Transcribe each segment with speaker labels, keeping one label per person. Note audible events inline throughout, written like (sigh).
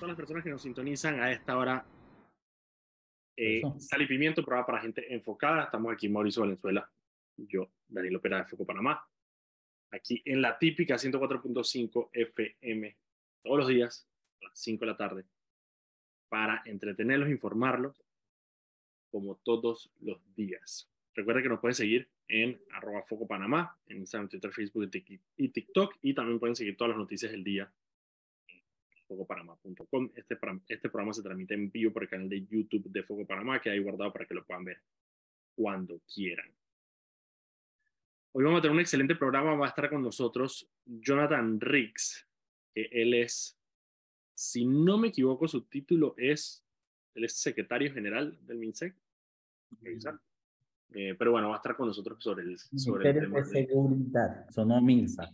Speaker 1: todas las personas que nos sintonizan a esta hora. Eh, Sal y Pimiento, programa para gente enfocada. Estamos aquí Mauricio Valenzuela, yo, Daniel Opera de Foco Panamá. Aquí en la típica 104.5 FM, todos los días, a las 5 de la tarde, para entretenerlos, informarlos, como todos los días. Recuerda que nos pueden seguir en arroba Foco Panamá, en Instagram, Twitter, Facebook y TikTok, y también pueden seguir todas las noticias del día focopanamá.com. Este, este programa se transmite en vivo por el canal de YouTube de Foco Panamá, que hay guardado para que lo puedan ver cuando quieran. Hoy vamos a tener un excelente programa. Va a estar con nosotros Jonathan Riggs, que él es, si no me equivoco, su título es, él es secretario general del MINSEC. Eh, pero bueno, va a estar con nosotros sobre el, sobre
Speaker 2: el tema de seguridad. Sonó MINSA.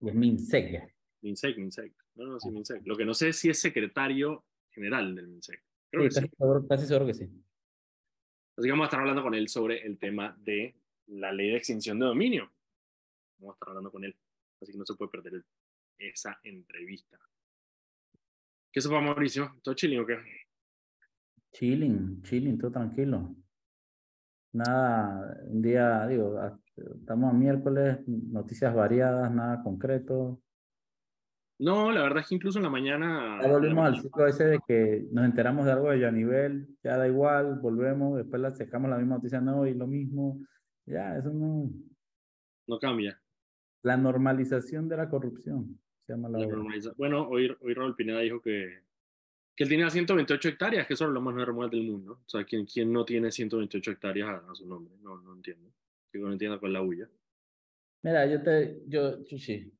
Speaker 2: Es MINSEC.
Speaker 1: MINSEC, MINSEC. No, no, sí, MINSEC. Lo que no sé es si es secretario general del MINSEC.
Speaker 2: Creo que sí. Casi, seguro, que sí.
Speaker 1: Así que vamos a estar hablando con él sobre el tema de la ley de extinción de dominio. Vamos a estar hablando con él. Así que no se puede perder esa entrevista. ¿Qué se Mauricio? ¿Todo chilling o qué?
Speaker 2: Chilling, chilling, todo tranquilo. Nada, un día, digo, estamos a miércoles, noticias variadas, nada concreto.
Speaker 1: No, la verdad es que incluso en la mañana.
Speaker 2: Ya volvimos al ciclo ese de que nos enteramos de algo de ya nivel, ya da igual, volvemos, después la sacamos la misma noticia, no, y lo mismo. Ya, eso no.
Speaker 1: No cambia.
Speaker 2: La normalización de la corrupción. Se llama la
Speaker 1: bueno, hoy, hoy Raúl Pineda dijo que, que él tenía 128 hectáreas, que eso es lo más normal del mundo. O sea, ¿quién, quién no tiene 128 hectáreas a, su nombre? No, no entiendo. Yo no entiendo con la huya.
Speaker 2: Mira, yo te, yo, Chuchi,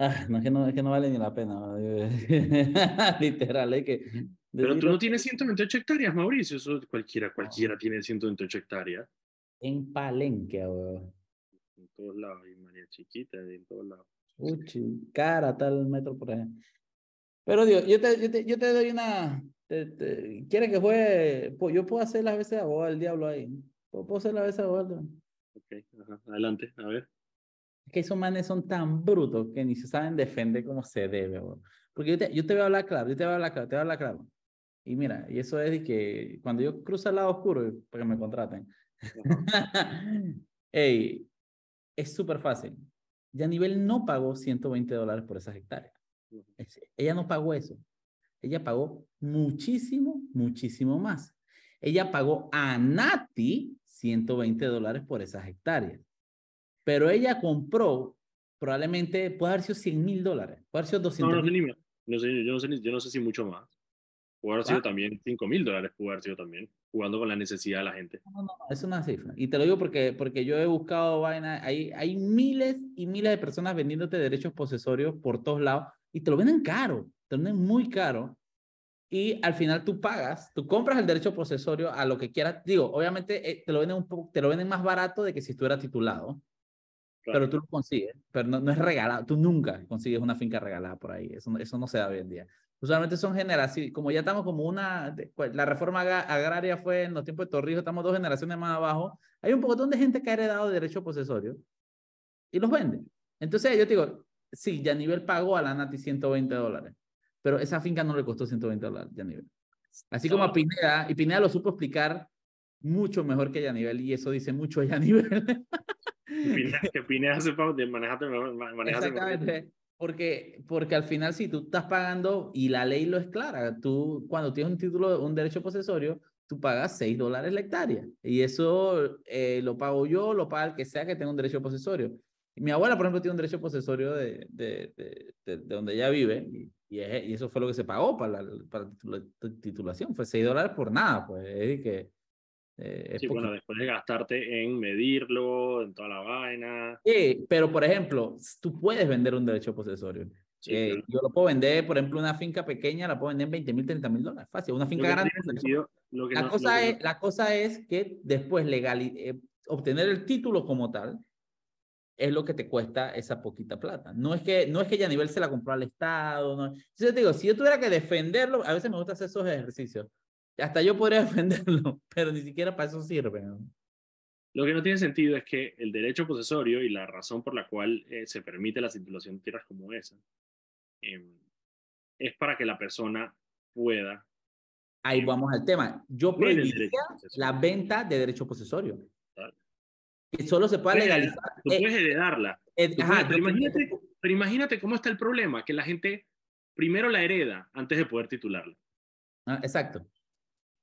Speaker 2: Ah, no es que no, es que no vale ni la pena. (laughs) Literal, es que.
Speaker 1: Pero tú no tienes 128 hectáreas, Mauricio. Eso cualquiera, cualquiera tiene 128 hectáreas.
Speaker 2: En Palenque, weón.
Speaker 1: En todos lados, y María Chiquita, en todos lados.
Speaker 2: Uchi, cara, tal metro por ahí. Pero Dios, yo te, yo te, yo te doy una. ¿Quieres que juegue? Yo puedo hacer las veces de abogado del diablo ahí. Puedo hacer las veces de abogado.
Speaker 1: Ok, adelante, a ver
Speaker 2: que esos manes son tan brutos que ni se saben defender como se debe, Porque yo te, yo te voy a hablar claro, yo te voy a hablar claro, te voy a hablar claro. Y mira, y eso es de que cuando yo cruzo al lado oscuro, para que me contraten, hey, (laughs) es súper fácil. Ya nivel no pagó 120 dólares por esas hectáreas. Ella no pagó eso. Ella pagó muchísimo, muchísimo más. Ella pagó a Nati 120 dólares por esas hectáreas. Pero ella compró, probablemente puede haber sido 100 mil dólares, puede haber sido 200
Speaker 1: no, no, sé, no sé, yo, no sé, yo no sé si mucho más. Puede haber sido ah. también 5 mil dólares, puede haber sido también, jugando con la necesidad de la gente.
Speaker 2: No, no, es una cifra. Y te lo digo porque, porque yo he buscado vaina, hay, hay miles y miles de personas vendiéndote derechos posesorios por todos lados y te lo venden caro, te lo venden muy caro. Y al final tú pagas, tú compras el derecho posesorio a lo que quieras. Digo, obviamente eh, te, lo venden un poco, te lo venden más barato de que si tú eras Pero tú lo consigues, pero no, no, es regalado. Tú nunca consigues una finca regalada por ahí. Eso, eso no se da hoy en día. Usualmente son generaciones, como ya estamos como una, pues, la reforma agraria fue en los tiempos de Torrijos, estamos dos generaciones más abajo. Hay un poco de gente que ha heredado derecho posesorio y los vende. Entonces yo te digo, sí, Yanivel pagó a la Nati 120 dólares, pero esa finca no le costó 120 dólares, Yanivel. Así como a Pineda, y Pineda lo supo explicar mucho mejor que Yanivel, y eso dice mucho de Yanivel. (laughs)
Speaker 1: que Pineda (laughs) sepa de manejarte
Speaker 2: Exactamente. Porque, porque al final, si tú estás pagando, y la ley lo es clara, tú cuando tienes un título, un derecho posesorio, tú pagas 6 dólares la hectárea. Y eso eh, lo pago yo, lo paga el que sea que tenga un derecho posesorio. Mi abuela, por ejemplo, tiene un derecho posesorio de, de, de, de, donde ella vive, y, y, eso fue lo que se pagó para la, para la titulación, fue 6 dólares por nada, pues es que
Speaker 1: eh, sí, bueno, después de gastarte en medirlo, en toda la vaina.
Speaker 2: Sí, pero por ejemplo, tú puedes vender un derecho posesorio. Eh, yo lo puedo vender, por ejemplo, una finca pequeña la puedo vender en 20 mil, 30 mil dólares. Fácil. Una finca grande. la, cosa es, la cosa es que después legal, eh, obtener el título como tal es lo que te cuesta esa poquita plata. No es que, no es que ya a nivel se la compró al Estado. No. Entonces, te digo, si yo tuviera que defenderlo, a veces me gusta hacer esos ejercicios. Hasta yo podría (laughs) defenderlo, pero ni siquiera para eso sirve.
Speaker 1: Lo que no tiene sentido es que el derecho posesorio y la razón por la cual eh, se permite la titulación de tierras como esa, em, es para que la persona pueda.
Speaker 2: Ahí vamos al tema. Yo prohibiría la venta de derecho posesorio. Que solo se puede legalizar.
Speaker 1: Tú puedes heredarla. pero, imagínate, pero imagínate cómo está el problema, que la gente primero la hereda antes de poder titularla.
Speaker 2: Ah, exacto.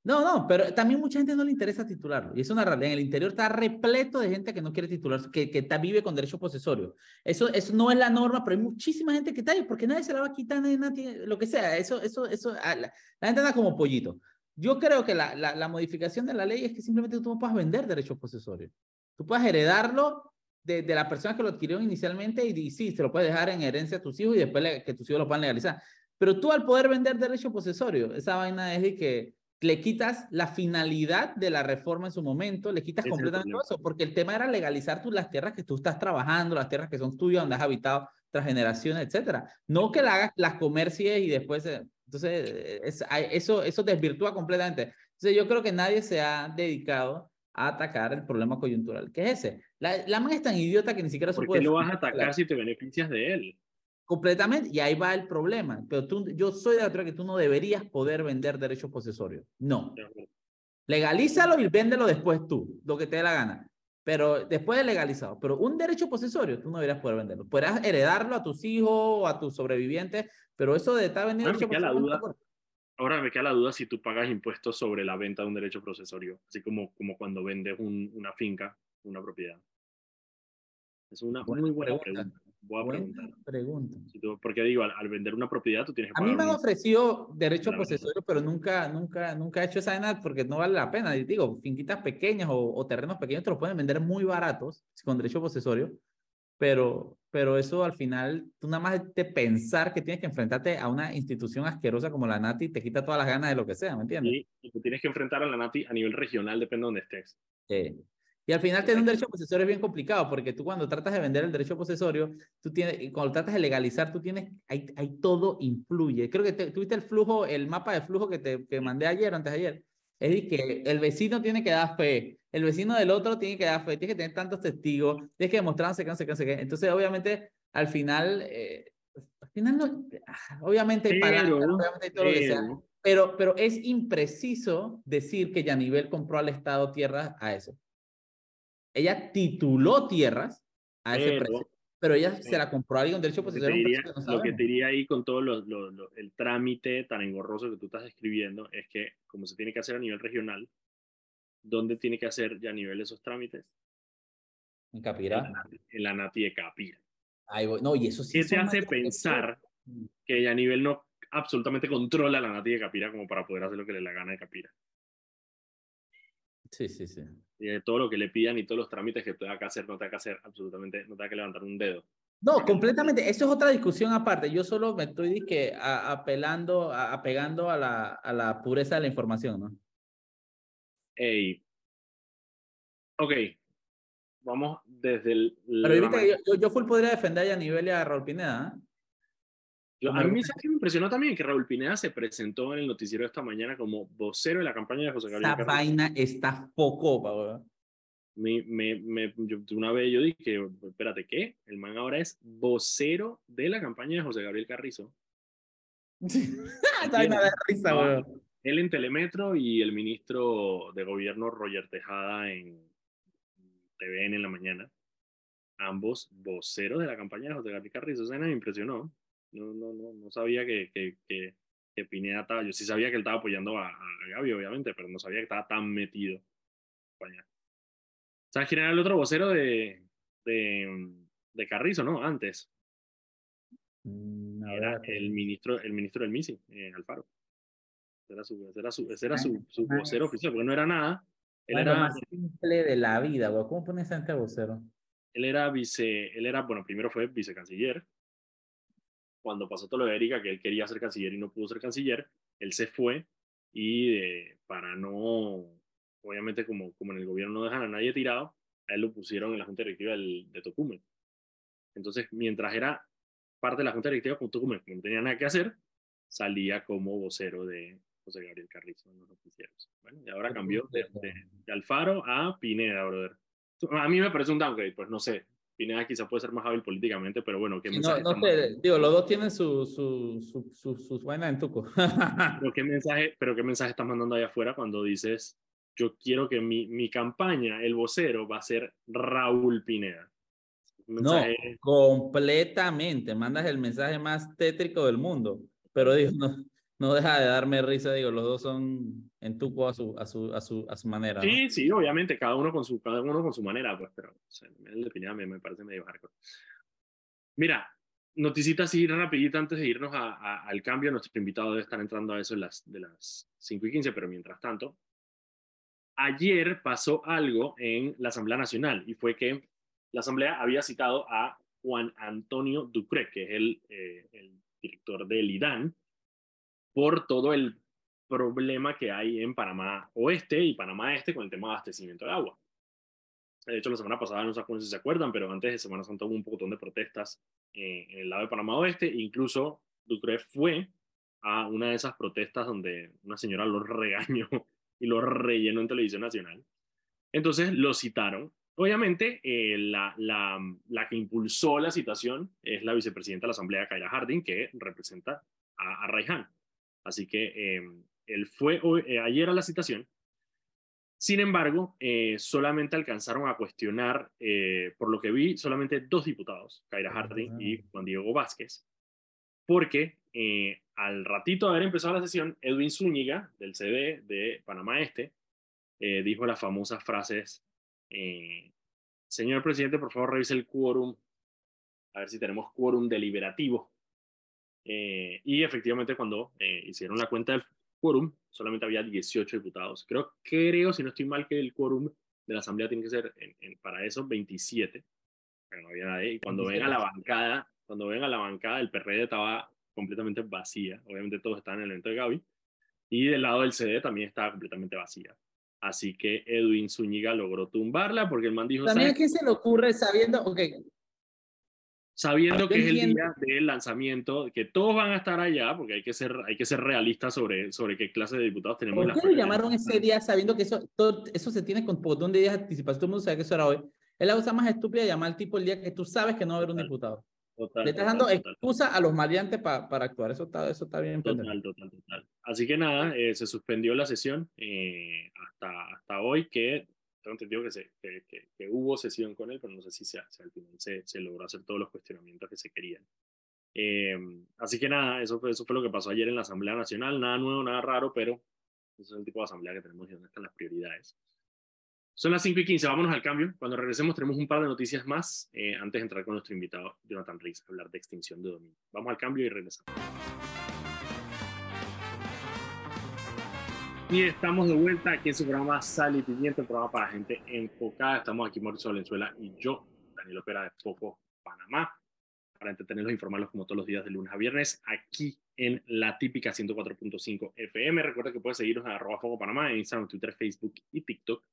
Speaker 2: No, no, pero también mucha gente no le interesa titularlo. Y es una realidad. En el interior está repleto de gente que no quiere titularse, que, que está, vive con derecho posesorio. Eso, eso no es la norma, pero hay muchísima gente que está ahí porque nadie se la va a quitar, nadie, lo que sea. Eso, eso, eso, ah, la, gente anda como pollito. Yo creo que la, la, la, modificación de la ley es que simplemente tú no puedas vender derecho posesorio. Tú puedes heredarlo de, de la persona que lo adquirió inicialmente y, y, sí, se lo puedes dejar en herencia a tus hijos y después que tus hijos lo puedan legalizar. Pero tú al poder vender derecho posesorio, esa vaina es de que le quitas la finalidad de la reforma en su momento, le quitas completamente eso, porque el tema era legalizar tú las tierras que tú estás trabajando, las tierras que son tuyas, donde has habitado tras generaciones, etcétera. No que la hagas, las comercies y después, eh, entonces, eso, eso desvirtúa completamente. Entonces, yo creo que nadie se ha dedicado a atacar el problema coyuntural, que es ese. La, la man es tan idiota que ni siquiera
Speaker 1: se puede... ¿Por qué lo vas a atacar si te beneficias de él?
Speaker 2: Completamente, y ahí va el problema. Pero tú, yo soy de la teoría que tú no deberías poder vender derechos posesorios. No. Legalízalo y véndelo después tú, lo que te dé la gana. Pero después de legalizado. Pero un derecho posesorio, tú no deberías poder venderlo. Podrás heredarlo a tus hijos o a tus sobrevivientes, pero eso de estar vendiendo
Speaker 1: ahora me, duda, ahora me queda la duda si tú pagas impuestos sobre la venta de un derecho posesorio, así como, como cuando vendes una finca, una propiedad. Es una muy buena pregunta. Voy a preguntar.
Speaker 2: Pregunta.
Speaker 1: porque digo, al, vender una propiedad tú tienes que
Speaker 2: A mí me han ofrecido derecho posesorio, pero nunca, nunca, nunca he hecho esa nada porque no vale la pena. Digo, finquitas pequeñas o, terrenos pequeños te los pueden vender muy baratos con derecho posesorio, pero, pero eso al final, tú nada más de pensar que tienes que enfrentarte a una institución asquerosa como la NATI te quita todas las ganas de lo que sea, ¿me entiendes?
Speaker 1: y tú tienes que enfrentar a la NATI a nivel regional, depende de donde estés.
Speaker 2: Sí. Y al final tener un derecho posesorio es bien complicado porque tú cuando tratas de vender el derecho posesorio, tú tienes, cuando tratas de legalizar, tú tienes, ahí, ahí todo influye. Creo que tuviste el flujo, el mapa de flujo que te que mandé ayer antes de ayer. Es decir, que el vecino tiene que dar fe, el vecino del otro tiene que dar fe, tiene que tener tantos testigos, tienes que demostrar no sé qué, no sé qué, no sé qué. Entonces, obviamente, al final, eh, al final no, ah, obviamente hay pero, obviamente hay todo lo que sea, pero, pero es impreciso decir que Yanivel compró al Estado tierras a eso ella tituló tierras a ese precio, pero ella se la compró a alguien derecho de
Speaker 1: Lo que te diría ahí con todo el trámite tan engorroso que tú estás escribiendo es que, como se tiene que hacer a nivel regional, ¿dónde tiene que hacer ya a nivel esos trámites?
Speaker 2: En Capira.
Speaker 1: En la, Nati de Capira.
Speaker 2: No, y eso sí.
Speaker 1: ¿Qué te hace pensar que ya a nivel no absolutamente controla la Nati de Capira como para poder hacer lo que le la gana de Capira?
Speaker 2: Sí, sí, sí.
Speaker 1: Y todo lo que le pidan y todos los trámites que tenga que hacer, no tenga que hacer absolutamente, no tenga que levantar un dedo.
Speaker 2: No, completamente. Eso es otra discusión aparte. Yo solo me estoy que, apelando, apegando a la, a la pureza de la información, ¿no?
Speaker 1: Ey. Ok. Vamos desde el.
Speaker 2: Pero viste yo, yo, full podría defender a nivel y a Raúl Pineda. ¿eh?
Speaker 1: A mí me impresionó también que Raúl Pineda se presentó en el noticiero esta mañana como vocero de la campaña de José Gabriel
Speaker 2: Esta vaina está poco,
Speaker 1: me, me, me, una vez yo dije, espérate, ¿qué? El man ahora es vocero de la campaña de José Gabriel Carrizo. (laughs)
Speaker 2: De risa, weón.
Speaker 1: Él en Telemetro y el ministro de gobierno Roger Tejada en TVN en la mañana. Ambos voceros de la campaña de José Gabriel Carrizo. Eso me impresionó. No, no, no, no sabía que, que, que, Pineda estaba. Yo sí sabía que él estaba apoyando a, a Gaby, obviamente, pero no sabía que estaba tan metido. ¿Sabes quién era el otro vocero de, de, de Carrizo, no? Antes. Mm, era el ministro, el ministro del MISI, eh, Alfaro. Ese era su, ese era su, ese era su, su vocero oficial, porque no era nada. Él era
Speaker 2: más simple de la vida, güey. ¿Cómo pones a este vocero?
Speaker 1: Él era vice, él era, bueno, primero fue vicecanciller, cuando pasó todo lo de Erika, que él quería ser canciller y no pudo ser canciller, él se fue y eh, para no, obviamente como, como en el gobierno no dejan a nadie tirado, a él lo pusieron en la junta directiva del, de Tocumen. Entonces, mientras era parte de la junta directiva con Tocumen, no tenía nada que hacer, salía como vocero de José Gabriel Carrizo en los noticieros. Bueno, y ahora cambió de, de, Alfaro a Pineda, brother. A mí me parece un downgrade, pues no sé. Pineda quizá puede ser más hábil políticamente, pero bueno, ¿qué
Speaker 2: mensaje? No, no sé, digo, los dos tienen su, su, su, su sus vainas en tuco. (laughs)
Speaker 1: pero, ¿qué mensaje, pero ¿qué mensaje estás mandando allá afuera cuando dices, yo quiero que mi, mi campaña, el vocero, va a ser Raúl Pineda?
Speaker 2: No, completamente. Mandas el mensaje más tétrico del mundo. Pero digo, no, no deja de darme risa, digo, los dos son en tuco a su, a su, a su, a su manera.
Speaker 1: Sí, sí, obviamente, cada uno con su, cada uno con su manera, pues, pero el de me, parece medio hardcore. Mira, noticita así rapidita antes de irnos al cambio, nuestro invitado debe estar entrando a eso de las, de las 5 y 15, pero mientras tanto, ayer pasó algo en la Asamblea Nacional y fue que la Asamblea había citado a Juan Antonio Ducre, que es el, eh, director del IDAN, por todo el problema que hay en Panamá Oeste y Panamá Este con el tema de abastecimiento de agua. De hecho, la semana pasada, no sé si se acuerdan, pero antes de Semana Santa hubo un montón de protestas eh, en el lado de Panamá Oeste. Incluso Ducre fue a una de esas protestas donde una señora lo (laughs) regañó y lo rellenó en televisión nacional. Entonces lo citaron. Obviamente, eh, la, la, la, que impulsó la citación es la vicepresidenta de la Asamblea, Kaira Harding, que representa a, a Raihan. Así que em, él fue eh, ayer a la citación. Sin embargo, eh, solamente alcanzaron a cuestionar, eh, por lo que vi, solamente dos diputados, Kaira Harding y Juan Diego Vázquez, porque al ratito de haber empezado la sesión, Edwin Zúñiga, del CD de Panamá Este, dijo las famosas frases, señor presidente, por favor revise el quórum, a ver si tenemos quórum deliberativo. Eh, y efectivamente cuando eh, hicieron la cuenta del quórum, solamente había 18 diputados. Creo, creo, si no estoy mal, que el quórum de la Asamblea tiene que ser en, para eso 27. Pero no había nadie. Y cuando ven a la bancada, cuando ven a la bancada, el PRD estaba completamente vacía. Obviamente todos estaban en el evento de Gaby. Y del lado del CD también estaba completamente vacía. Así que Edwin Zúñiga logró tumbarla porque el man dijo...
Speaker 2: También es que se le ocurre sabiendo, ok,
Speaker 1: sabiendo que es el día del lanzamiento, que todos van a estar allá, porque hay que ser, hay que ser realistas sobre, sobre qué clase de diputados tenemos.
Speaker 2: ¿Por qué lo llamaron ese día sabiendo que eso, todo, eso se tiene con un de días de anticipación? Todo el mundo sabe que eso era hoy. Es la cosa más estúpida de llamar al tipo el día que tú sabes que no va a haber un diputado. Le estás dando excusa a los maleantes para actuar. Eso está, eso está bien.
Speaker 1: Total, total, total. Así que nada, eh, se suspendió la sesión eh, hasta, hasta hoy, que tengo entendido que, se, que, hubo sesión con él, pero no sé si, se, al final se, se, logró hacer todos los cuestionamientos que se querían. Eh, así que nada, eso fue, eso fue lo que pasó ayer en la Asamblea Nacional. Nada nuevo, nada raro, pero ese es el tipo de asamblea que tenemos y donde están las prioridades. Son las 5 y 15, vámonos al cambio. Cuando regresemos tenemos un par de noticias más eh, antes de entrar con nuestro invitado Jonathan Riggs a hablar de extinción de dominio. Vamos al cambio y regresamos. Y estamos de vuelta aquí en su programa Sal y Pimienta, el programa para gente enfocada. Estamos aquí Mauricio Valenzuela y yo, Daniel Opera de Foco, Panamá, para entretenerlos e informarlos como todos los días de lunes a viernes aquí en la típica 104.5 FM. Recuerda que puedes seguirnos en arroba Foco Panamá en Instagram, Twitter, Facebook y TikTok.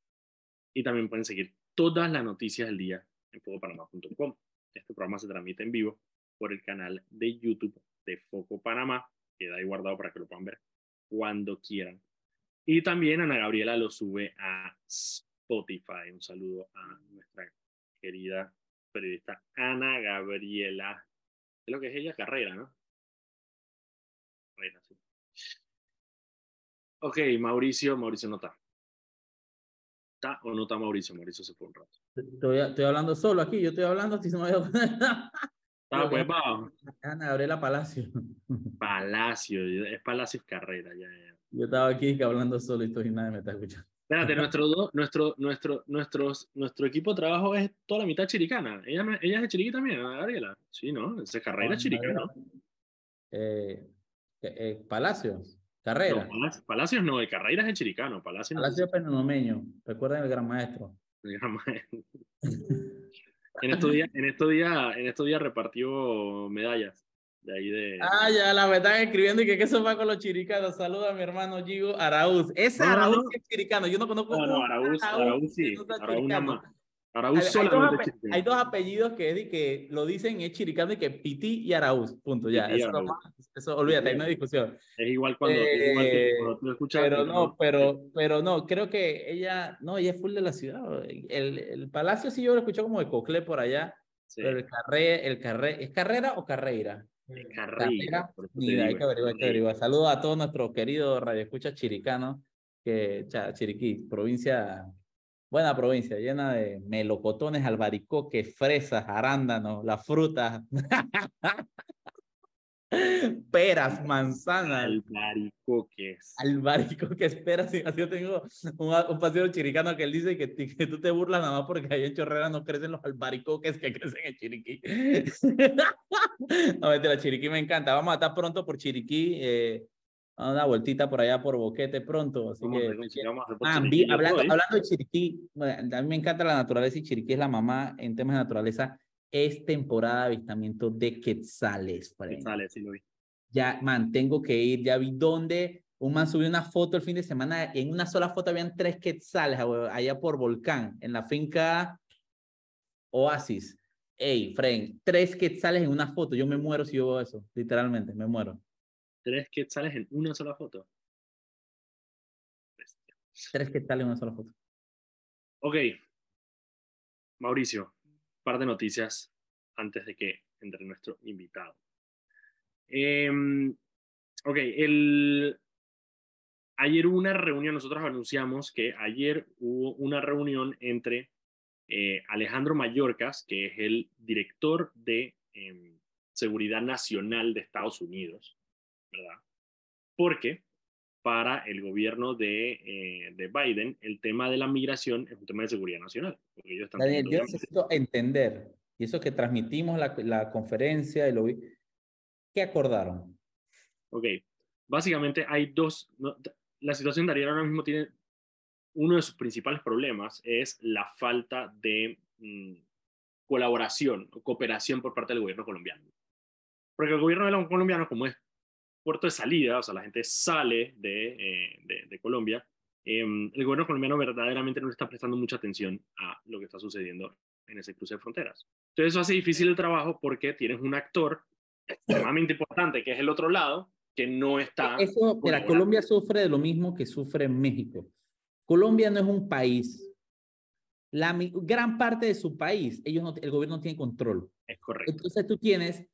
Speaker 1: Y también pueden seguir todas las noticias del día en focopanamá.com. Este programa se transmite en vivo por el canal de YouTube de Foco Panamá. Queda ahí guardado para que lo puedan ver cuando quieran y también Ana Gabriela lo sube a Spotify. Un saludo a nuestra querida periodista Ana Gabriela. Es lo que es ella, carrera, ¿no? Carrera, sí. Ok, Mauricio, Mauricio no está. ¿Está o no está Mauricio? Mauricio se fue un rato.
Speaker 2: Estoy, estoy hablando solo aquí, yo estoy hablando me (laughs)
Speaker 1: Ah, pues vamos.
Speaker 2: Ana Gabriela Palacio.
Speaker 1: Palacio, es Palacio Carrera, ya, ya.
Speaker 2: Yo estaba aquí hablando solo y nadie me está escuchando.
Speaker 1: Espérate, (laughs) nuestro, nuestro, nuestro, nuestros, nuestro equipo de trabajo es toda la mitad chiricana. Ella, ella es de Chiriquí también, Gabriela. Sí, ¿no? Es carrera chiricana.
Speaker 2: Eh, eh, Palacios, Carrera.
Speaker 1: No, Palacios no, de Carrera es el chiricano. Palacios,
Speaker 2: Palacios no. penomeño. Recuerden el gran maestro.
Speaker 1: El gran maestro. en estos días, en estos días, en estos días repartió medallas de ahí de...
Speaker 2: Ah, ya la están escribiendo y que qué se va con los chiricanos. Saluda a mi hermano Gigo Araúz. Ese Araúz es chiricano. Yo no conozco.
Speaker 1: No, no, Araúz, Araúz, sí. Araúz nada más.
Speaker 2: Araúz hay, solamente hay dos, hay dos apellidos que, que lo dicen es chiricano y que Piti y Araúz. Punto, ya. Eso, eso, olvídate, hay no hay discusión.
Speaker 1: Es igual cuando, eh, igual que cuando tú escuchas.
Speaker 2: Pero no, pero, pero no, creo que ella, no, ella es full de la ciudad. El, el Palacio sí yo lo escuché como de Coclé por allá Pero el carré, el carré, ¿es carrera o carreira?
Speaker 1: Carrera.
Speaker 2: Mira, hay que averiguar, hay que averiguar. Saludos a todos nuestros queridos radioescuchas chiricanos, que Chiriquí, provincia, buena provincia, llena de melocotones, albaricoques, fresas, arándanos, las frutas. (laughs) (laughs) peras, manzanas.
Speaker 1: Albaricoques.
Speaker 2: Albaricoques, peras. Yo tengo un, un paseo chiricano que él dice que, que, tú te burlas nada más porque ahí en Chorrera no crecen los albaricoques que (laughs) crecen en Chiriquí. no, la Chiriquí me encanta. Vamos a estar pronto por Chiriquí. Eh, una vueltita por allá por Boquete pronto. Así que, ah, hablando, hablando de Chiriquí, a mí me encanta la naturaleza y Chiriquí es la mamá en temas de naturaleza es temporada de avistamiento de quetzales.
Speaker 1: Quetzales, sí lo vi.
Speaker 2: Ya, man, tengo que ir, ya vi dónde. Un man subió una foto el fin de semana, en una sola foto habían tres quetzales allá por Volcán, en la finca Oasis. Ey, Fren, tres quetzales en una foto. Yo me muero si yo veo eso, literalmente, me muero.
Speaker 1: Tres quetzales en una sola foto.
Speaker 2: Tres quetzales en una sola foto.
Speaker 1: Ok. Mauricio, par de noticias antes de que entre nuestro invitado. Em, ok, el, ayer hubo una reunión, nosotros anunciamos que ayer hubo una reunión entre eh, Alejandro Mayorkas, que es el director de em, Seguridad Nacional de Estados Unidos, ¿verdad? Porque para el gobierno de, eh, de, Biden, el tema de la migración es un tema de seguridad nacional.
Speaker 2: ellos están Daniel, yo necesito entender, y eso que transmitimos la, la conferencia y lo vi, ¿qué acordaron?
Speaker 1: Ok, básicamente hay dos, la situación de Ariel ahora mismo tiene, uno de sus principales problemas es la falta de mm, colaboración o cooperación por parte del gobierno colombiano. Porque el gobierno colombiano, como es puerto de salida, o sea, la gente sale de, eh, de, Colombia, em, el gobierno colombiano verdaderamente no está prestando mucha atención a lo que está sucediendo en ese cruce de fronteras. Entonces eso hace difícil el trabajo porque tienes un actor extremadamente importante que es el otro lado que no está...
Speaker 2: Eso, mira, Colombia sufre de lo mismo que sufre México. Colombia no es un país. La gran parte de su país, ellos no, el gobierno no tiene control.
Speaker 1: Es correcto.
Speaker 2: Entonces tú tienes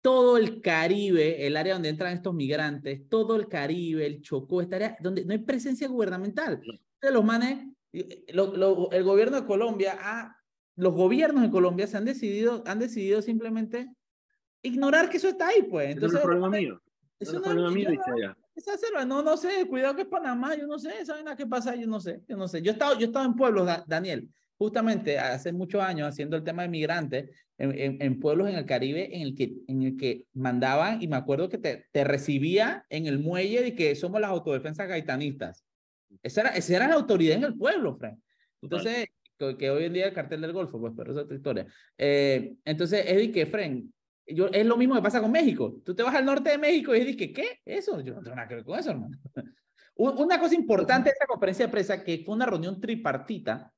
Speaker 2: todo el Caribe, el área donde entran estos migrantes, todo el Caribe, el Chocó, esta área donde no hay presencia gubernamental. los manes, el gobierno de Colombia, ah, los gobiernos de Colombia se han decidido, han decidido simplemente ignorar que eso está ahí, pues. Entonces,
Speaker 1: es un problema mío. Es problema mío,
Speaker 2: no, no sé, cuidado que es Panamá, yo no sé, ¿saben a qué pasa? Yo no sé, yo no sé. Yo he estado, yo he estado en pueblos, Daniel, justamente hace muchos años haciendo el tema de migrantes en, en, pueblos en el Caribe en el, que, en el que mandaban, y me acuerdo que te, te recibía en el muelle de que somos las autodefensas gaitanistas. Esa era, esa era la autoridad en el pueblo, Frank. Entonces, que, hoy en día el cartel del Golfo, pues, pero esa es otra historia. Eh, entonces, es de que, Frank, yo, es lo mismo que pasa con México. Tú te vas al norte de México y dices, ¿qué? Eso, yo no tengo nada que ver con eso, hermano. (laughs) Una cosa importante de esta conferencia de prensa, que fue una reunión tripartita,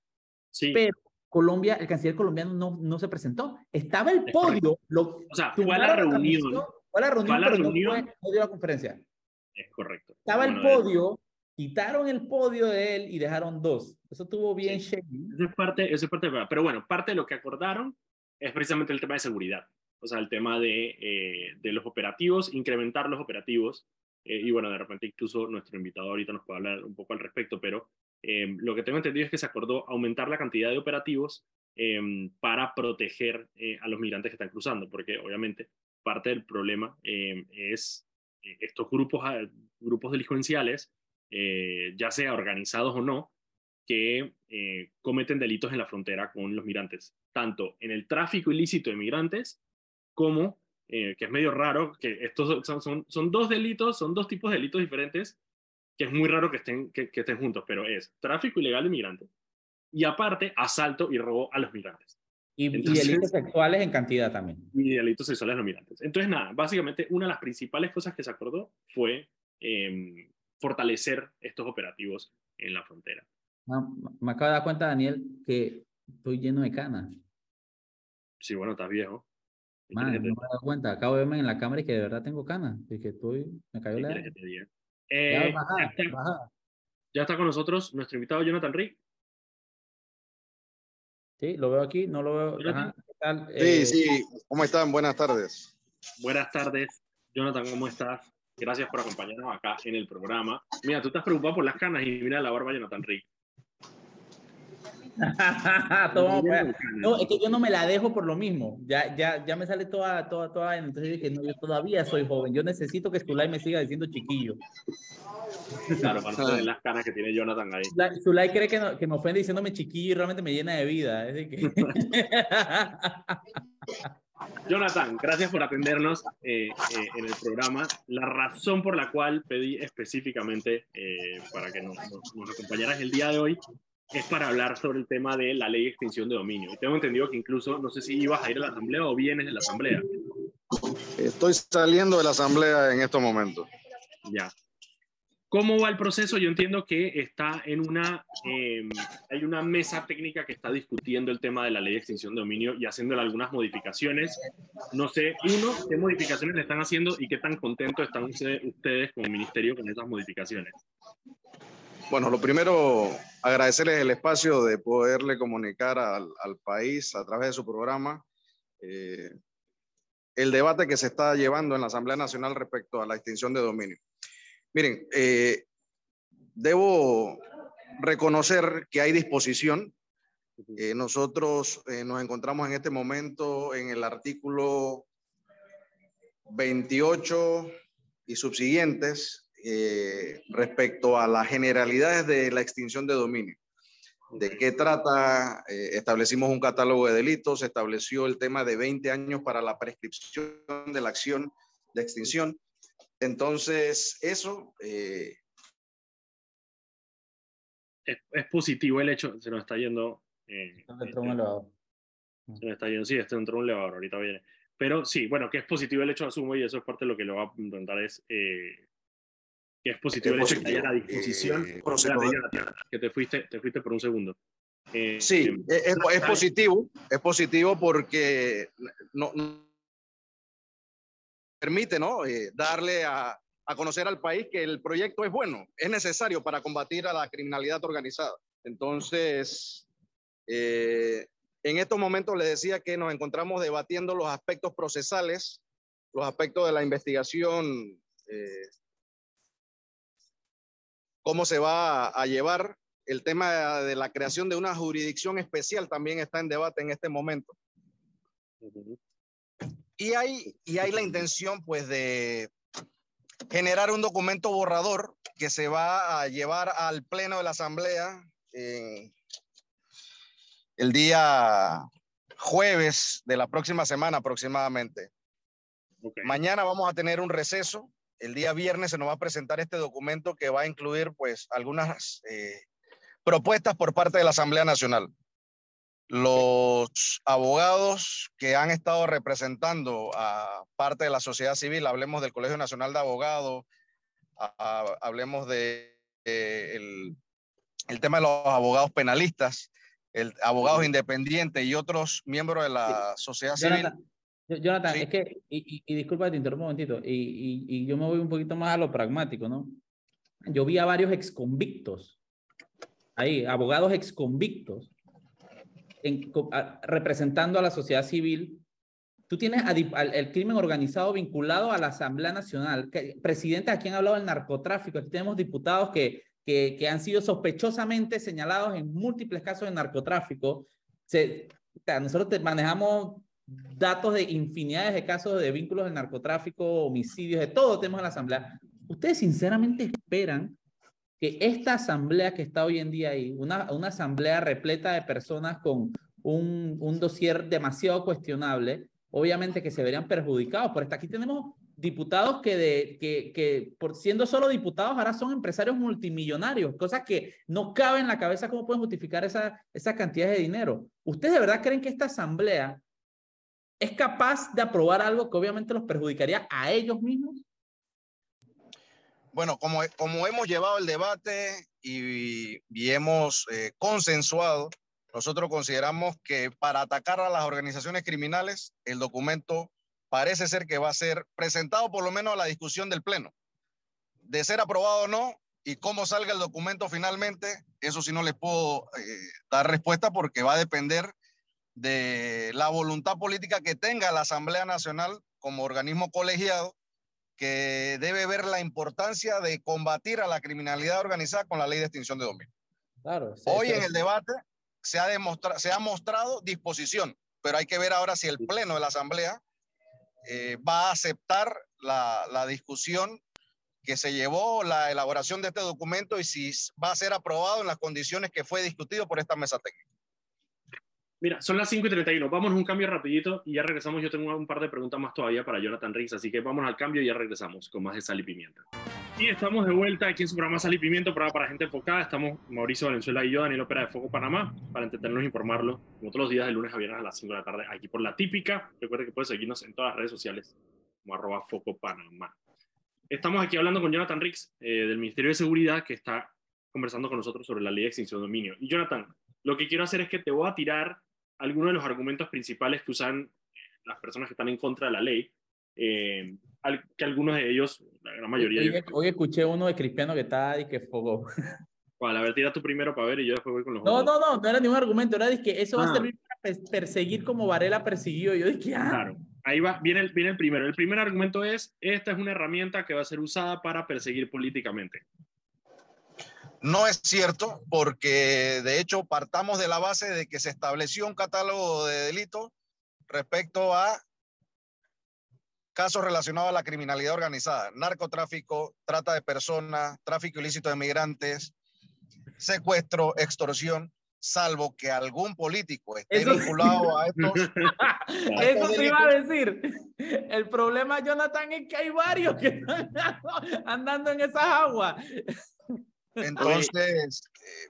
Speaker 2: pero Colombia, el canciller colombiano no, no se presentó. Estaba el podio. Lo,
Speaker 1: o sea, fue a la reunión.
Speaker 2: Fue a la reunión, pero no, dio la conferencia.
Speaker 1: Es correcto.
Speaker 2: Estaba el podio, quitaron el podio de él y dejaron dos. Eso estuvo bien sí.
Speaker 1: Es parte, esa es parte de Pero bueno, parte de lo que acordaron es precisamente el tema de seguridad. O sea, el tema de, eh, de los operativos, incrementar los operativos. Eh, y bueno, de repente incluso nuestro invitado ahorita nos puede hablar un poco al respecto, pero Em, lo que tengo entendido es que se acordó aumentar la cantidad de operativos em, para proteger eh, a los migrantes que están cruzando, porque obviamente parte del problema em, es eh, estos grupos, ah, grupos delincuenciales, eh, ya sea organizados o no, que cometen delitos en la frontera con los migrantes, tanto en el tráfico ilícito de migrantes como, que es medio raro, que estos son, son, son dos delitos, son dos tipos de delitos diferentes, que es muy raro que estén, que, estén juntos, pero es tráfico ilegal de migrantes y aparte asalto y robo a los migrantes.
Speaker 2: Y, delitos sexuales en cantidad también.
Speaker 1: Y delitos sexuales a los migrantes. Entonces, nada, básicamente una de las principales cosas que se acordó fue em, fortalecer estos operativos en la frontera.
Speaker 2: me acabo de dar cuenta, Daniel, que estoy lleno de canas.
Speaker 1: Sí, bueno, estás viejo.
Speaker 2: Man, no me he dado cuenta. Acabo de verme en la cámara y que de verdad tengo canas. Y que estoy, me cayó la...
Speaker 1: Eh, ya, está, con nosotros nuestro invitado Jonathan Rick.
Speaker 2: Sí, lo veo aquí, no lo veo.
Speaker 3: Sí, eh, sí, ¿cómo están? Buenas tardes.
Speaker 1: Buenas tardes, Jonathan, ¿cómo estás? Gracias por acompañarnos acá en el programa. Mira, tú estás preocupado por las canas y mira la barba Jonathan Rick. (laughs)
Speaker 2: no, es que yo no me la dejo por lo mismo. Ya, ya, ya me sale toda, toda, toda. Entonces dije, no, yo todavía soy joven. Yo necesito que Zulay me siga diciendo chiquillo. (laughs)
Speaker 1: Claro, para (laughs) no las canas que tiene Jonathan ahí.
Speaker 2: Zulay cree que, que me ofende diciéndome chiquillo y realmente me llena de vida.
Speaker 1: Jonathan, gracias por atendernos eh, eh, en el programa. La razón por la cual pedí específicamente eh, para que nos, nos, acompañaras el día de hoy es para hablar sobre el tema de la ley de extinción de dominio. Y tengo entendido que incluso, no sé si ibas a ir a la asamblea o vienes de la asamblea.
Speaker 3: Estoy saliendo de la asamblea en estos momentos.
Speaker 1: Ya. ¿Cómo va el proceso? Yo entiendo que está en una, em, hay una mesa técnica que está discutiendo el tema de la ley de extinción de dominio y haciéndole algunas modificaciones. No sé, uno, qué modificaciones le están haciendo y qué tan contentos están ustedes como ministerio con esas modificaciones.
Speaker 3: Bueno, lo primero, agradecerles el espacio de poderle comunicar al, país a través de su programa eh, el debate que se está llevando en la Asamblea Nacional respecto a la extinción de dominio. Miren, eh, debo reconocer que hay disposición. Eh, nosotros nos encontramos en este momento en el artículo 28 y subsiguientes eh, respecto a las generalidades de la extinción de dominio. ¿De qué trata? Eh, establecimos un catálogo de delitos, se estableció el tema de 20 años para la prescripción de la acción de extinción. Entonces, eso...
Speaker 1: Eh, es, positivo el hecho, se nos está yendo... se nos está yendo, sí, está dentro de un elevador, ahorita viene. Pero sí, bueno, que es positivo el hecho, asumo, y eso es parte de lo que le va a preguntar, es que es positivo el hecho de que haya la disposición. Eh, que te fuiste, te fuiste por un segundo.
Speaker 3: Eh, sí, em, es, es, positivo, es positivo porque no, permite ¿no? Eh, darle a, a, conocer al país que el proyecto es bueno, es necesario para combatir a la criminalidad organizada. Entonces, en estos momentos le decía que nos encontramos debatiendo los aspectos procesales, los aspectos de la investigación cómo se va a llevar. El tema de la creación de una jurisdicción especial también está en debate en este momento. Y hay, y hay la intención, pues, de generar un documento borrador que se va a llevar al Pleno de la Asamblea el día jueves de la próxima semana aproximadamente. Mañana vamos a tener un receso el día viernes se nos va a presentar este documento que va a incluir pues algunas eh, propuestas por parte de la Asamblea Nacional. Los abogados que han estado representando a parte de la sociedad civil, hablemos del Colegio Nacional de Abogados, hablemos de eh, el, tema de los abogados penalistas, el abogados independientes y otros miembros de la sociedad civil.
Speaker 2: Jonathan, es que, y, y, disculpa, te interrumpo un momentito, y, y, yo me voy un poquito más a lo pragmático, ¿no? Yo vi a varios exconvictos, ahí, abogados exconvictos, en, representando a la sociedad civil. Tú tienes al, el crimen organizado vinculado a la Asamblea Nacional, que, presidente aquí han hablado del narcotráfico, aquí tenemos diputados que, que, que han sido sospechosamente señalados en múltiples casos de narcotráfico. Se, nosotros manejamos datos de infinidades de casos de vínculos de narcotráfico, homicidios, de todo tenemos en la asamblea. ¿Ustedes sinceramente esperan que esta asamblea que está hoy en día ahí, una, una asamblea repleta de personas con un, un dossier demasiado cuestionable, obviamente que se verían perjudicados por esta? Aquí tenemos diputados que, de, que, que por siendo solo diputados ahora son empresarios multimillonarios, cosas que no caben en la cabeza cómo pueden justificar esa, esa cantidad de dinero. ¿Ustedes de verdad creen que esta asamblea ¿es capaz de aprobar algo que obviamente los perjudicaría a ellos mismos?
Speaker 3: Bueno, como, como hemos llevado el debate y, y hemos eh, consensuado, nosotros consideramos que para atacar a las organizaciones criminales, el documento parece ser que va a ser presentado por lo menos a la discusión del Pleno. De ser aprobado o no, y cómo salga el documento finalmente, eso sí no les puedo eh, dar respuesta porque va a depender de la voluntad política que tenga la Asamblea Nacional como organismo colegiado que debe ver la importancia de combatir a la criminalidad organizada con la ley de extinción de dominio. Claro, Hoy en el debate se ha, demostrado, se ha mostrado disposición, pero hay que ver ahora si el Pleno de la Asamblea eh, va a aceptar la, la discusión que se llevó la elaboración de este documento y si va a ser aprobado en las condiciones que fue discutido por esta mesa técnica.
Speaker 1: Mira, son las 5 y 31. Vamos a un cambio rapidito y ya regresamos. Yo tengo un par de preguntas más todavía para Jonathan Riggs, así que vamos al cambio y ya regresamos con más de Sal y Pimienta. Y estamos de vuelta aquí en su programa Sal y Pimienta, programa para gente enfocada. Estamos Mauricio Valenzuela y yo, Daniel Opera de Foco Panamá, para entretenernos e informarlo, como todos los días de lunes a viernes a las 5 de la tarde, aquí por La Típica. Recuerden que pueden seguirnos en todas las redes sociales como arroba Foco Panamá. Estamos aquí hablando con Jonathan Riggs eh, del Ministerio de Seguridad que está conversando con nosotros sobre la ley de extinción de dominio. Y Jonathan, lo que quiero hacer es que te voy a tirar algunos de los argumentos principales que usan las personas que están en contra de la ley, eh, que algunos de ellos, la gran mayoría...
Speaker 2: Hoy, escuché uno de Cristiano que está y que fogó.
Speaker 1: Bueno, a ver, tira tú primero para ver y yo después voy con los
Speaker 2: No, no, no, no era ningún argumento, era de que eso va a ah. servir para perseguir como Varela persiguió. Yo dije, ah.
Speaker 1: Claro, ahí va, viene el, viene el primero. El primer argumento es, esta es una herramienta que va a ser usada para perseguir políticamente.
Speaker 3: No es cierto, porque de hecho partamos de la base de que se estableció un catálogo de delitos respecto a casos relacionados a la criminalidad organizada, narcotráfico, trata de personas, tráfico ilícito de migrantes, secuestro, extorsión, salvo que algún político esté vinculado a estos. (laughs)
Speaker 2: Eso te iba a decir. El problema, Jonathan, es que hay varios que están (laughs) andando en esas aguas.
Speaker 3: Entonces, eh,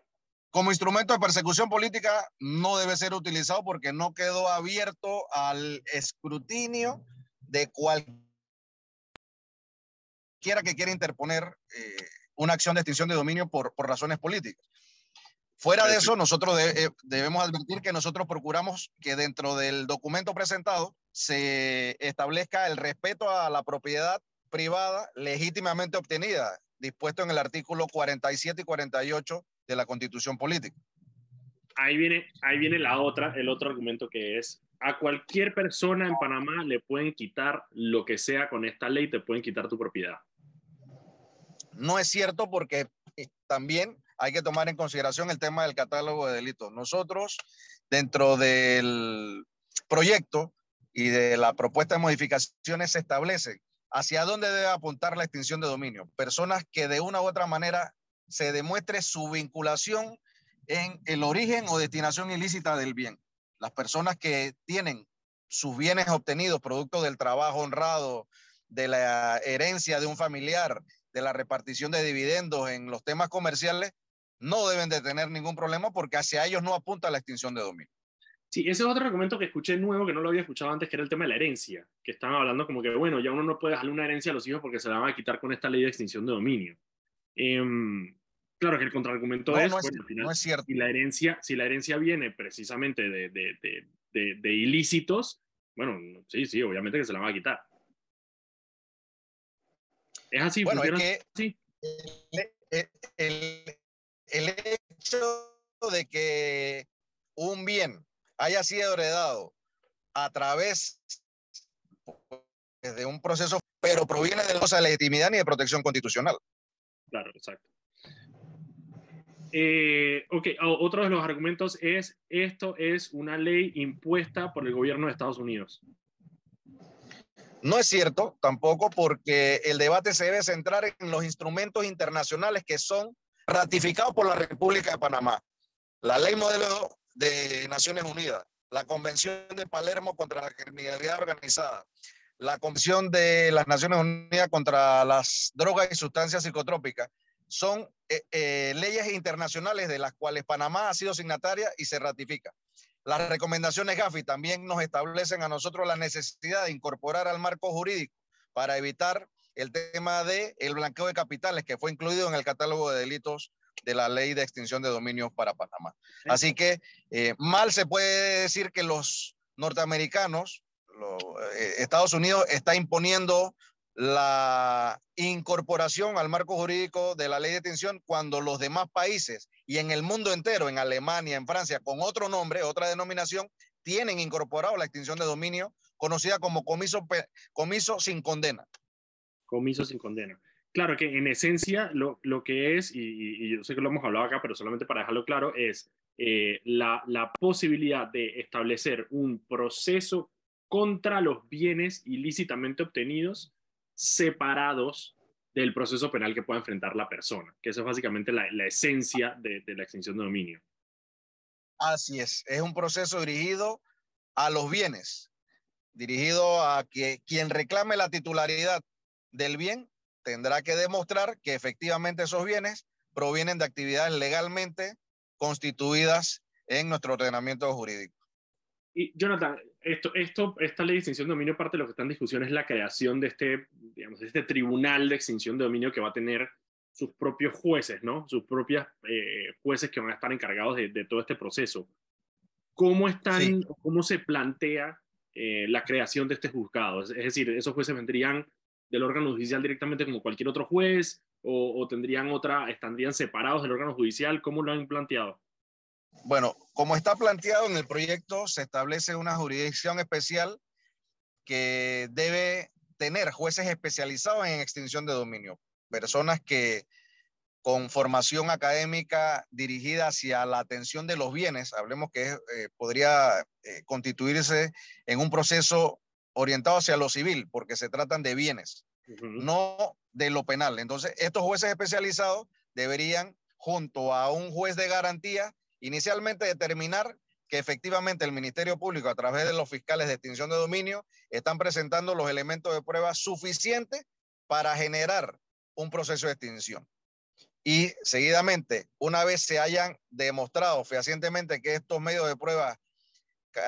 Speaker 3: como instrumento de persecución política no debe ser utilizado porque no quedó abierto al escrutinio de cualquiera que quiera interponer eh, una acción de extinción de dominio por, por razones políticas. Fuera de eso, nosotros eh, debemos advertir que nosotros procuramos que dentro del documento presentado se establezca el respeto a la propiedad privada legítimamente obtenida dispuesto en el artículo 47 y 48 de la Constitución Política.
Speaker 1: Ahí viene, ahí viene la otra, el otro argumento que es, a cualquier persona en Panamá le pueden quitar lo que sea con esta ley, te pueden quitar tu propiedad.
Speaker 3: No es cierto porque eh, también hay que tomar en consideración el tema del catálogo de delitos. Nosotros, dentro del proyecto y de la propuesta de modificaciones, se establece ¿Hacia dónde debe apuntar la extinción de dominio? Personas que de una u otra manera se demuestre su vinculación en el origen o destinación ilícita del bien. Las personas que tienen sus bienes obtenidos producto del trabajo honrado, de la herencia de un familiar, de la repartición de dividendos en los temas comerciales, no deben de tener ningún problema porque hacia ellos no apunta la extinción de dominio.
Speaker 1: Sí, ese es otro argumento que escuché nuevo, que no lo había escuchado antes, que era el tema de la herencia, que estaban hablando como que, bueno, ya uno no puede dejarle una herencia a los hijos porque se la van a quitar con esta ley de extinción de dominio. Em, claro que el contraargumento es,
Speaker 3: no es, cierto.
Speaker 1: Si la, herencia, si la herencia viene precisamente de, de, de, de, ilícitos, bueno, sí, sí, obviamente que se la van a quitar. Es así.
Speaker 3: Bueno, es que el, el hecho de que un bien haya sido heredado a través de un proceso, pero proviene de la legitimidad ni de protección constitucional.
Speaker 1: Claro, exacto. Eh, ok, otro de los argumentos es, esto es una ley impuesta por el gobierno de Estados Unidos.
Speaker 3: No es cierto tampoco porque el debate se debe centrar en los instrumentos internacionales que son ratificados por la República de Panamá. La ley modelo de Naciones Unidas, la Convención de Palermo contra la Criminalidad Organizada, la Convención de las Naciones Unidas contra las Drogas y Sustancias Psicotrópicas, son eh, eh, leyes internacionales de las cuales Panamá ha sido signataria y se ratifica. Las recomendaciones GAFI también nos establecen a nosotros la necesidad de incorporar al marco jurídico para evitar el tema de el blanqueo de capitales que fue incluido en el catálogo de delitos de la ley de extinción de dominios para Panamá. Así que eh, mal se puede decir que los norteamericanos, eh, Estados Unidos está imponiendo la incorporación al marco jurídico de la ley de extinción cuando los demás países y en el mundo entero, en Alemania, en Francia, con otro nombre, otra denominación, tienen incorporado la extinción de dominio, conocida como comiso, comiso sin condena.
Speaker 1: Comiso sin condena. Claro que en esencia lo, lo que es, y, yo sé que lo hemos hablado acá, pero solamente para dejarlo claro, es eh, la, la posibilidad de establecer un proceso contra los bienes ilícitamente obtenidos separados del proceso penal que pueda enfrentar la persona, que eso es básicamente la, la esencia de, de, la extinción de dominio.
Speaker 3: Así es, es un proceso dirigido a los bienes, dirigido a que quien reclame la titularidad del bien tendrá que demostrar que efectivamente esos bienes provienen de actividades legalmente constituidas en nuestro ordenamiento jurídico.
Speaker 1: Y Jonathan, esto, esto, esta ley de extinción de dominio, parte de lo que está en discusión es la creación de este, digamos, este tribunal de extinción de dominio que va a tener sus propios jueces, ¿no? Sus propios eh, jueces que van a estar encargados de, de todo este proceso. ¿Cómo, están, cómo se plantea eh, la creación de este juzgado? Es, es, decir, ¿esos jueces vendrían del órgano judicial directamente como cualquier otro juez o, tendrían otra, estarían separados del órgano judicial? ¿Cómo lo han planteado?
Speaker 3: Bueno, como está planteado en el proyecto, se establece una jurisdicción especial que debe tener jueces especializados en extinción de dominio, personas que con formación académica dirigida hacia la atención de los bienes, hablemos que eh, podría eh, constituirse en un proceso orientado hacia lo civil, porque se tratan de bienes, uh -huh. no de lo penal. Entonces, estos jueces especializados deberían, junto a un juez de garantía, inicialmente determinar que efectivamente el Ministerio Público, a través de los fiscales de extinción de dominio, están presentando los elementos de prueba suficientes para generar un proceso de extinción. Y seguidamente, una vez se hayan demostrado fehacientemente que estos medios de prueba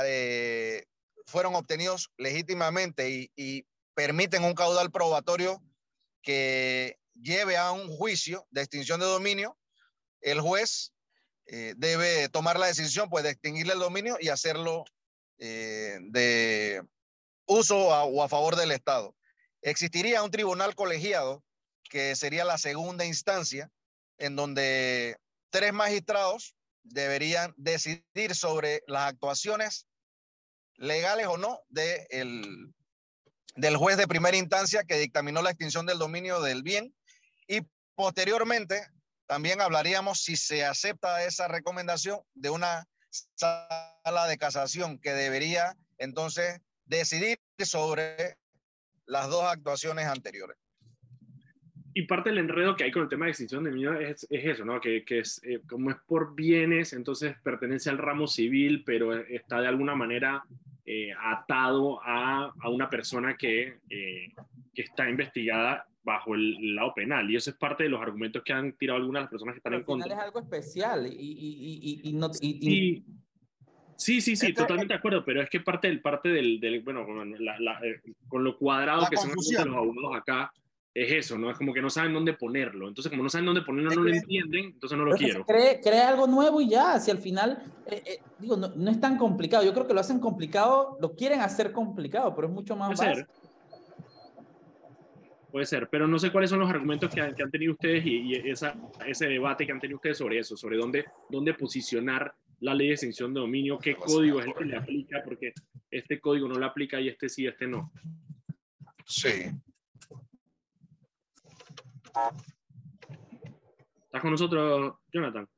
Speaker 3: eh, fueron obtenidos legítimamente y, permiten un caudal probatorio que lleve a un juicio de extinción de dominio, el juez eh, debe tomar la decisión pues, de extinguirle el dominio y hacerlo eh, de uso o a favor del Estado. Existiría un tribunal colegiado que sería la segunda instancia en donde tres magistrados deberían decidir sobre las actuaciones legales o no de el, del juez de primera instancia que dictaminó la extinción del dominio del bien y posteriormente también hablaríamos si se acepta esa recomendación de una sala de casación que debería entonces decidir sobre las dos actuaciones anteriores.
Speaker 1: Y parte del enredo que hay con el tema de extinción de dominio es, es eso, ¿no? Que, que es, eh, como es por bienes, entonces pertenece al ramo civil, pero está de alguna manera eh, atado a, a, una persona que, eh, que está investigada bajo el lado penal. Y eso es parte de los argumentos que han tirado algunas de las personas que están
Speaker 2: Pero
Speaker 1: en contra.
Speaker 2: es algo especial y, y, y, y no...
Speaker 1: Sí, sí, sí, sí, totalmente de acuerdo, pero es que parte del, parte del, del bueno, con, la, la, eh, con lo cuadrado que son los abogados acá, es eso, ¿no? Es como que no saben dónde ponerlo. Entonces, como no saben dónde ponerlo, no lo entienden, entonces no lo quiero.
Speaker 2: Cree, crea algo nuevo y ya, si al final, eh, eh, digo, no, no, es tan complicado. Yo creo que lo hacen complicado, lo quieren hacer complicado, pero es mucho más
Speaker 1: Puede
Speaker 2: básico.
Speaker 1: ser. Puede ser, pero no sé cuáles son los argumentos que han, que han tenido ustedes y, y esa, ese debate que han tenido ustedes sobre eso, sobre dónde, dónde posicionar la ley de extinción de dominio, qué código es el que le aplica, porque este código no le aplica y este sí, este no.
Speaker 3: Sí.
Speaker 1: ¿Estás con nosotros, Jonathan?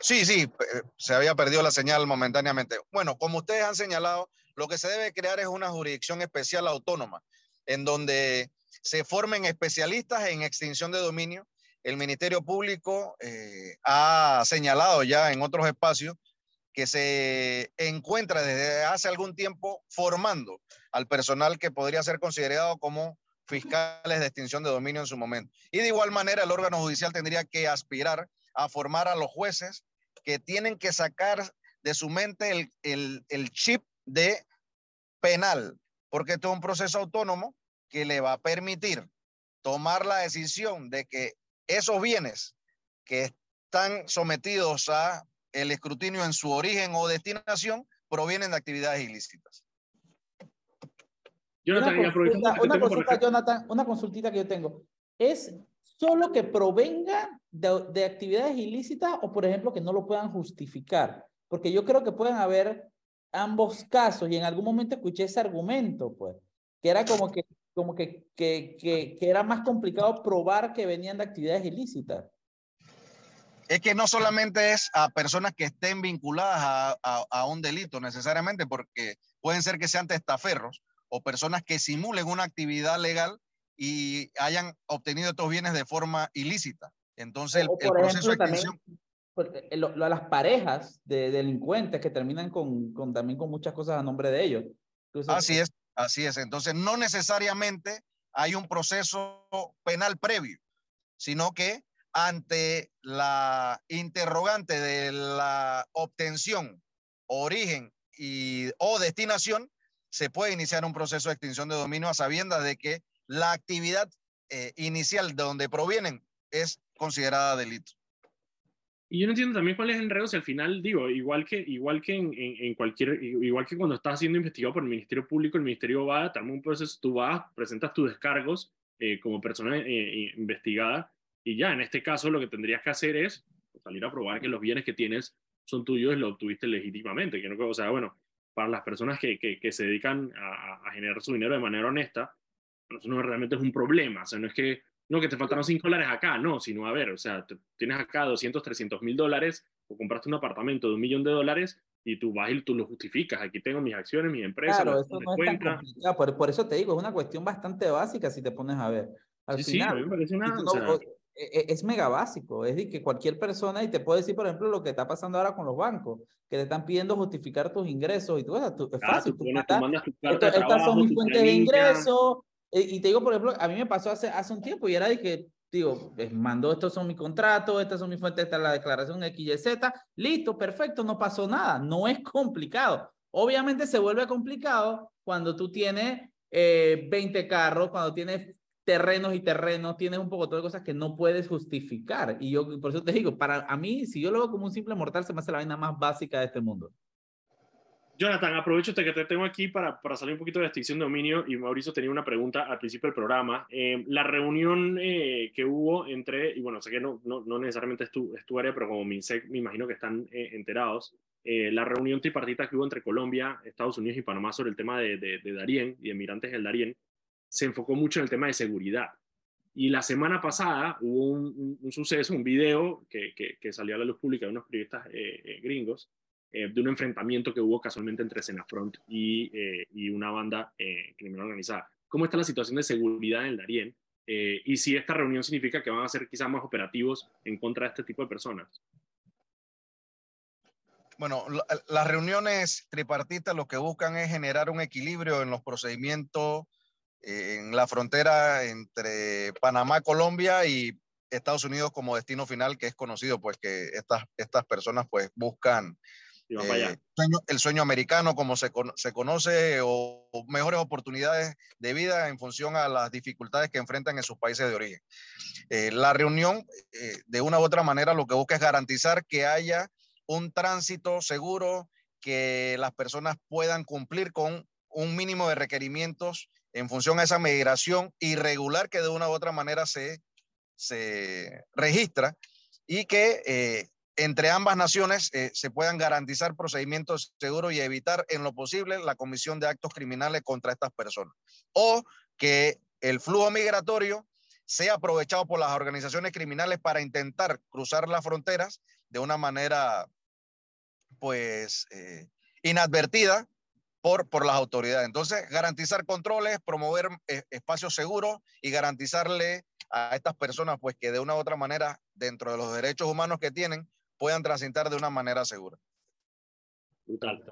Speaker 3: Sí, sí, eh, se había perdido la señal momentáneamente. Bueno, como ustedes han señalado, lo que se debe crear es una jurisdicción especial autónoma, en donde se formen especialistas en extinción de dominio. El Ministerio Público eh, ha señalado ya en otros espacios que se encuentra desde hace algún tiempo formando al personal que podría ser considerado como fiscales de extinción de dominio en su momento. Y de igual manera, el órgano judicial tendría que aspirar a formar a los jueces que tienen que sacar de su mente el, el, el chip de penal, porque esto es un proceso autónomo que le va a permitir tomar la decisión de que esos bienes que están sometidos a el escrutinio en su origen o destinación provienen de actividades ilícitas.
Speaker 2: Jonathan, una consulta, una, consulta Jonathan, una consultita que yo tengo. ¿Es solo que provenga de, de, actividades ilícitas o, por ejemplo, que no lo puedan justificar? Porque yo creo que pueden haber ambos casos y en algún momento escuché ese argumento, pues, que era como que, como que, que, que, que era más complicado probar que venían de actividades ilícitas.
Speaker 3: Es que no solamente es a personas que estén vinculadas a, a, a un delito necesariamente, porque pueden ser que sean testaferros o personas que simulen una actividad legal y hayan obtenido estos bienes de forma ilícita. Entonces, el, el proceso de extinción...
Speaker 2: También, lo, lo, las parejas de delincuentes que terminan con, con, también con muchas cosas a nombre de ellos.
Speaker 3: Entonces, así es, así es. Entonces, no necesariamente hay un proceso penal previo, sino que ante la interrogante de la obtención, origen y, o destinación, se puede iniciar un proceso de extinción de dominio a sabiendas de que la actividad eh, inicial de donde provienen es considerada delito.
Speaker 1: Y yo no entiendo también cuál es el enredo si al final, digo, igual que, igual que en, en, en, cualquier, igual que cuando estás siendo investigado por el Ministerio Público, el Ministerio va, arma un proceso, tú vas, presentas tus descargos eh, como persona eh, investigada y ya, en este caso lo que tendrías que hacer es salir a probar que los bienes que tienes son tuyos y los obtuviste legítimamente. Que no, o sea, bueno, para las personas que, que, que se dedican a, a, generar su dinero de manera honesta, eso no realmente es un problema. O sea, no es que no que te faltaron 5 dólares acá, no, sino a ver, o sea, te, tienes acá 200, 300 mil dólares o compraste un apartamento de un millón de dólares y tú vas y tú lo justificas. Aquí tengo mis acciones, mis empresas.
Speaker 2: Claro, eso no es tan complicado. Por, por, eso te digo, es una cuestión bastante básica si te pones a ver. Al
Speaker 1: sí,
Speaker 2: final,
Speaker 1: sí, a mí me parece una,
Speaker 2: no, o sea, es mega básico, es de que cualquier persona, y te puedo decir, por ejemplo, lo que está pasando ahora con los bancos, que te están pidiendo justificar tus ingresos y tú, es fácil.
Speaker 1: Tú, tu carta
Speaker 2: esto,
Speaker 1: de trabajo,
Speaker 2: estas son mis fuentes de ingresos, y te digo, por ejemplo, a mí me pasó hace, hace un tiempo y era de que, digo, mandó, estos son mis contratos, estas son mis fuentes, esta es la declaración XYZ, listo, perfecto, no pasó nada, no es complicado. Obviamente se vuelve complicado cuando tú tienes eh, 20 carros, cuando tienes terrenos y terrenos, tienes un poco de cosas que no puedes justificar. Y yo, por eso te digo, para a mí, si yo lo veo como un simple mortal, se me hace la vaina más básica de este mundo.
Speaker 1: Jonathan, aprovecho que te tengo aquí para, para salir un poquito de extinción de dominio y Mauricio tenía una pregunta al principio del programa. Eh, la reunión eh, que hubo entre, y bueno, sé que no, no, no necesariamente es tu, es tu, área, pero como MINSEC me imagino que están eh, enterados, eh, la reunión tripartita que hubo entre Colombia, Estados Unidos y Panamá sobre el tema de, de, de Darién y de del Darién, se enfocó mucho en el tema de seguridad. Y la semana pasada hubo un, suceso, un video que, que, que, salió a la luz pública de unos periodistas gringos, eh, de un enfrentamiento que hubo casualmente entre Senafront y, eh, y una banda eh, criminal organizada. ¿Cómo está la situación de seguridad en el Darién? Eh, y si esta reunión significa que van a ser quizás más operativos en contra de este tipo de personas.
Speaker 3: Bueno, las reuniones tripartitas lo que buscan es generar un equilibrio en los procedimientos en la frontera entre Panamá, Colombia y Estados Unidos como destino final, que es conocido, pues que estas, estas personas pues buscan eh, el sueño americano, como se, se conoce, o, o, mejores oportunidades de vida en función a las dificultades que enfrentan en sus países de origen. Eh, la reunión, eh, de una u otra manera, lo que busca es garantizar que haya un tránsito seguro, que las personas puedan cumplir con un mínimo de requerimientos en función a esa migración irregular que de una u otra manera se, se registra y que eh, entre ambas naciones eh, se puedan garantizar procedimientos seguros y evitar en lo posible la comisión de actos criminales contra estas personas. O que el flujo migratorio sea aprovechado por las organizaciones criminales para intentar cruzar las fronteras de una manera, pues, eh, inadvertida por, por las autoridades. Entonces, garantizar controles, promover eh, espacios seguros y garantizarle a estas personas, pues, que de una u otra manera, dentro de los derechos humanos que tienen, puedan transitar de una manera segura.
Speaker 1: Brutal.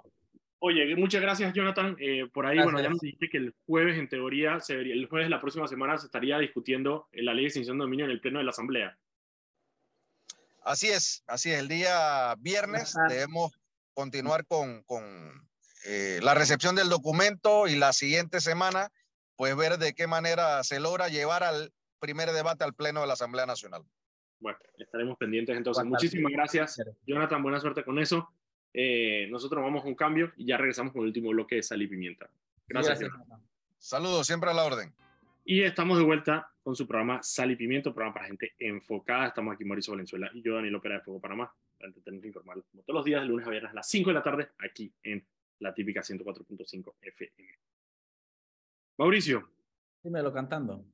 Speaker 1: Oye, muchas gracias, Jonathan. Eh, por ahí, gracias. bueno, ya nos dijiste que el jueves, en teoría, se vería, el jueves de la próxima semana se estaría discutiendo la ley de extinción de dominio en el pleno de la Asamblea.
Speaker 3: Así es, así es. El día viernes Ajá. debemos continuar con, con eh, la recepción del documento y la siguiente semana, pues ver de qué manera se logra llevar al primer debate al pleno de la Asamblea Nacional.
Speaker 1: Bueno, estaremos pendientes entonces. Muchísimas gracias, Jonathan. Buena suerte con eso. Eh, nosotros vamos a un cambio y ya regresamos con el último bloque de Sal y Pimienta. Gracias,
Speaker 3: gracias Saludos, siempre a la orden.
Speaker 1: Y estamos de vuelta con su programa Sal y Pimiento, programa para gente enfocada. Estamos aquí Mauricio Valenzuela y yo, Daniel Opera de Fuego Panamá, para entretenimiento informal, como todos los días, de lunes a viernes a las 5 de la tarde, aquí en la típica 104.5 FM. Mauricio.
Speaker 2: Dímelo cantando.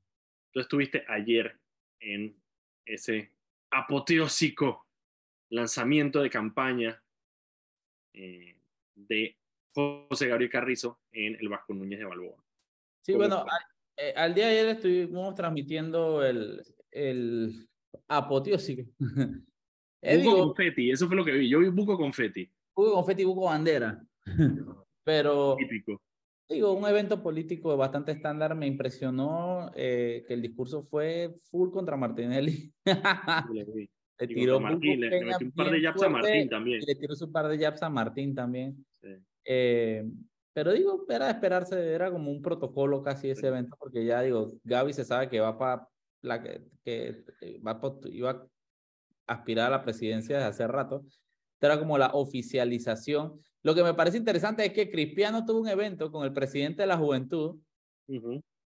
Speaker 1: Tú estuviste ayer en ese apoteósico lanzamiento de campaña eh, de José Gabriel Carrizo en el Vasco Núñez de Balboa.
Speaker 2: Sí, bueno, eh, al, día de ayer estuvimos transmitiendo el, el apoteósico. (laughs)
Speaker 1: buco confeti, eso fue lo que vi. Yo vi buco confeti.
Speaker 2: Buco confeti, buco bandera. (laughs) Pero.
Speaker 1: Típico.
Speaker 2: Digo, un evento político bastante estándar. Me impresionó eh, que el discurso fue full contra Martinelli. (laughs)
Speaker 1: le tiró Martín, le, metió un par de jabs a Martín también.
Speaker 2: le tiró un par de jabs a Martín también. Eh, pero digo, era de esperarse, era como un protocolo casi ese evento, porque ya digo, Gaby se sabe que va para la que, que va iba a aspirar a la presidencia desde hace rato. Era como la oficialización. Lo que me parece interesante es que Cristiano tuvo un evento con el presidente de la juventud,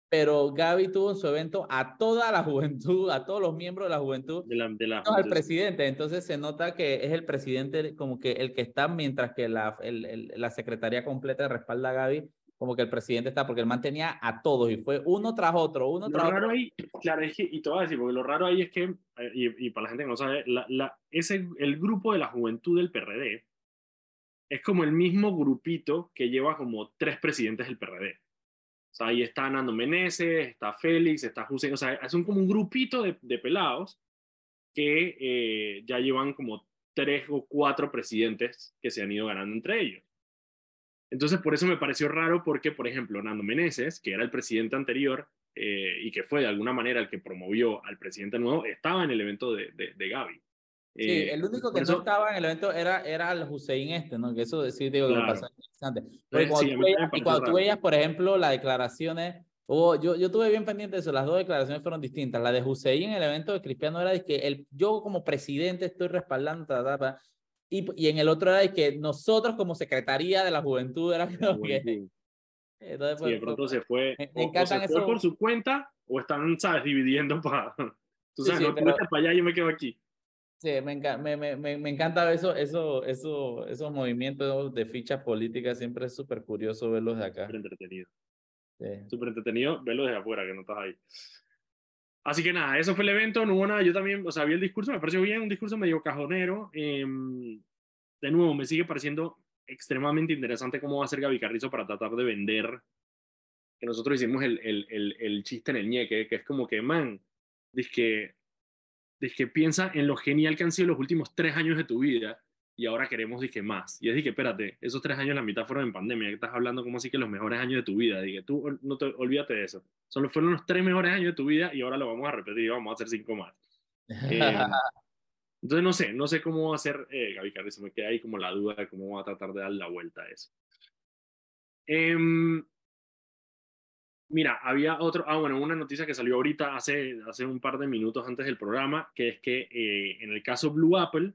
Speaker 2: pero Gaby tuvo en su evento a toda la (laughs) juventud, a todos los miembros de la juventud,
Speaker 1: de la, de la,
Speaker 2: al presidente. Entonces se nota que es el presidente como que el que está, mientras que la, el, la secretaría completa respalda a Gaby, como que el presidente está, porque él mantenía a todos y fue uno tras otro, uno tras
Speaker 1: raro Ahí, claro, es que, y te voy a decir, porque lo raro ahí es que, eh, y, y para la gente que no sabe, la, la, ese, el grupo de la juventud del PRD es como el mismo grupito que lleva como tres presidentes del PRD. O sea, ahí está Nando Meneses, está Félix, está Hussein, o sea, son como un grupito de, de pelados que eh, ya llevan como tres o cuatro presidentes que se han ido ganando entre ellos. Entonces, por eso me pareció raro porque, por ejemplo, Nando Meneses, que era el presidente anterior eh, y que fue de alguna manera el que promovió al presidente nuevo, estaba en el evento de, de, de Gaby.
Speaker 2: Sí, eh, el único que no estaba en el evento era, era el Hussein este, ¿no? Que eso sí digo que me pasó interesante. Pero cuando, tú, veías, y cuando tú veías, por ejemplo, las declaraciones, oh, yo, yo tuve bien pendiente de eso, las dos declaraciones fueron distintas. La de Hussein en el evento de Cristiano era de que el, yo como presidente estoy respaldando, ta, ta, ta, y, y en el otro era de que nosotros como Secretaría de la Juventud era que... (laughs)
Speaker 1: Entonces, pues, sí, de pronto se fue, me, o, se fue por su cuenta o están, ¿sabes? (laughs) Dividiendo para... (laughs) Tú sabes, sí, sí, no, pero... para allá, yo me quedo aquí.
Speaker 2: Sí, me, me, me, me encanta eso, eso, eso, esos movimientos de fichas políticas, siempre es súper curioso verlos de acá.
Speaker 1: Súper entretenido. Sí. Súper entretenido verlos de afuera, que no estás ahí. Así que nada, eso fue el evento, no hubo nada, yo también, o sea, vi el discurso, me pareció bien, un discurso medio cajonero. Eh, de nuevo, me sigue pareciendo extremadamente interesante cómo va a ser Gaby Carrizo para tratar de vender, que nosotros hicimos el, el, el, el chiste en el ñeque, que es como que, man, dice que que piensa en lo genial que han sido los últimos tres años de tu vida y ahora queremos, dije, más. Y es que, espérate, esos tres años la mitad fueron en pandemia, que estás hablando como así que los mejores años de tu vida. Dije, tú no te olvídate de eso. Solo fueron los tres mejores años de tu vida y ahora lo vamos a repetir y vamos a hacer cinco más. (laughs) Eh, entonces, no sé, no sé cómo va a ser eh, Gaby Carrizo, me queda ahí como la duda de cómo va a tratar de dar la vuelta a eso. Eh, Mira, había otro, ah, bueno, una noticia que salió ahorita hace, hace un par de minutos antes del programa, que es que eh, en el caso Blue Apple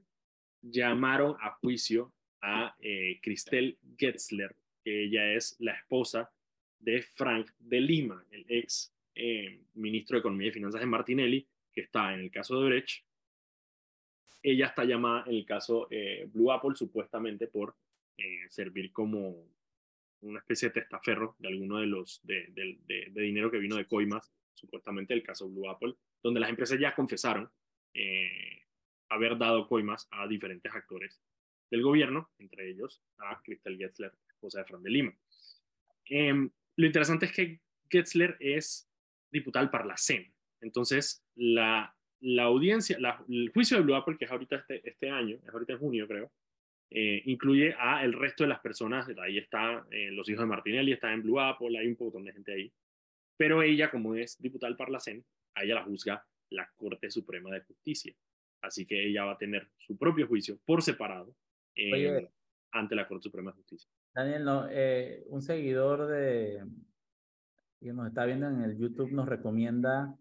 Speaker 1: llamaron a juicio a eh, Christelle Getzler, que ella es la esposa de Frank de Lima, el ex eh, ministro de Economía y Finanzas de Martinelli, que está en el caso de Brecht. Ella está llamada en el caso eh, Blue Apple supuestamente por servir como una especie de testaferro de alguno de los de, de, de, dinero que vino de Coimas, supuestamente el caso Blue Apple, donde las empresas ya confesaron eh, haber dado coimas a diferentes actores del gobierno, entre ellos a Cristel Getzler, esposa de Fran de Lima. Eh, lo interesante es que Getzler es diputada al Parlacén, entonces la, la audiencia, la, el juicio de Blue Apple, que es ahorita este, este año, es ahorita en junio creo, eh, incluye a el resto de las personas, ahí está eh, los hijos de Martinelli, está en Blue Apple, hay un montón de gente ahí, pero ella, como es diputada del Parlacén, a ella la juzga la Corte Suprema de Justicia, así que ella va a tener su propio juicio por separado eh, ante la Corte Suprema de Justicia.
Speaker 2: Daniel, no, un seguidor de que nos está viendo en el YouTube nos recomienda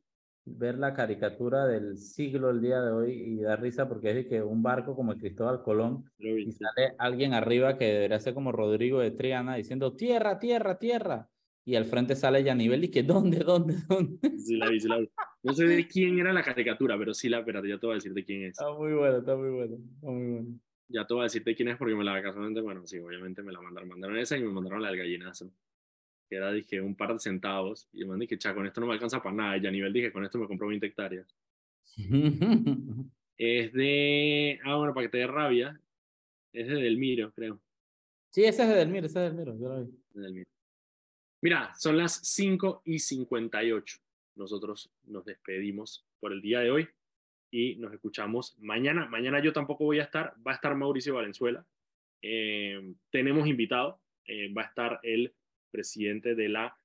Speaker 2: ver la caricatura del siglo el día de hoy y da risa porque es de que un barco como el Cristóbal Colón y sale alguien arriba que debería ser como Rodrigo de Triana diciendo tierra, tierra, tierra. Y al frente sale Yanivel y que ¿dónde, dónde, dónde?
Speaker 1: Sí, la vi, sí la vi. No sé de (laughs) quién era la caricatura, pero sí la, espérate, ya te voy a decir de quién es.
Speaker 2: Está muy bueno, está muy bueno, está muy bueno.
Speaker 1: Ya te voy a decirte quién es porque me la casualmente, bueno, sí, obviamente me la mandaron. Mandaron esa y me mandaron la del gallinazo. Que era, dije, un par de centavos. Y me dije, cha, con esto no me alcanza para nada. Y a nivel dije, con esto me compro 20 hectáreas. (laughs) es de. Ah, bueno, para que te dé rabia. Es de Delmiro, creo.
Speaker 2: Sí, ese es de Delmiro, ese es de Delmiro, yo lo vi.
Speaker 1: De Delmiro. Mira, son las 5 y 58. Nosotros nos despedimos por el día de hoy y nos escuchamos mañana. Mañana yo tampoco voy a estar, va a estar Mauricio Valenzuela. Eh, tenemos invitado, eh, va a estar el presidente de la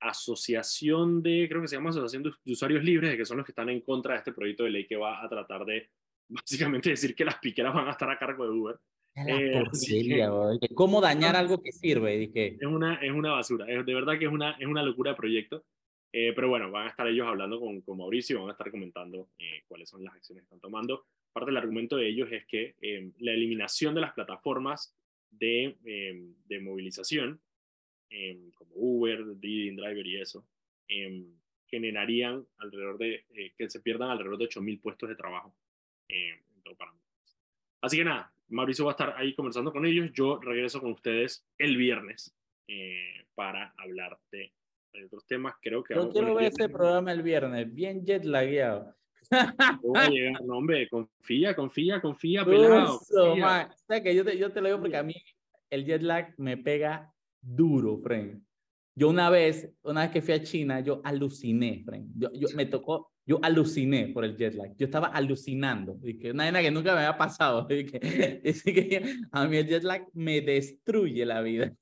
Speaker 1: asociación de, creo que se llama Asociación de Usuarios Libres, que son los que están en contra de este proyecto de ley que va a tratar de (laughs) básicamente decir que las piqueras van a estar a cargo de Uber.
Speaker 2: Eh, (laughs) ¿Cómo dañar algo que sirve? Dije.
Speaker 1: Es, una, es una basura, es, de verdad que es una, es una locura de proyecto. Eh, pero bueno, van a estar ellos hablando con, con Mauricio, van a estar comentando eh, cuáles son las acciones que están tomando. Parte del argumento de ellos es que em, la eliminación de las plataformas de, em, de movilización, em, como Uber, Didi, Driver y eso, generarían alrededor de, que se pierdan alrededor de 8.000 puestos de trabajo en todo Panamá. Así que nada, Mauricio va a estar ahí conversando con ellos. Yo regreso con ustedes el viernes eh, para hablar de, otros temas. Creo que.
Speaker 2: Yo quiero ver ese programa el viernes, bien jet lagueado. (laughs)
Speaker 1: No, hombre, confía, confía, confía, pelado.
Speaker 2: O sea, que yo te, yo te lo digo porque a mí el jet lag me pega duro, friend. Yo una vez, una vez que fui a China, yo aluciné, friend. Yo, yo me tocó, yo aluciné por el jet lag. Yo estaba alucinando. que una vaina que nunca me había pasado. (laughs) que, que a mí el jet lag me destruye la vida.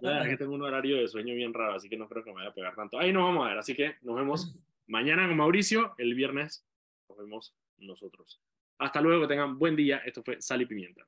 Speaker 1: Ya, es que (laughs) tengo un horario de sueño bien raro, así que no creo que me vaya a pegar tanto. Ahí nos vamos a ver. Así que nos vemos mañana con Mauricio. El viernes nos vemos nosotros. Hasta luego, que tengan buen día. Esto fue Sal y Pimienta.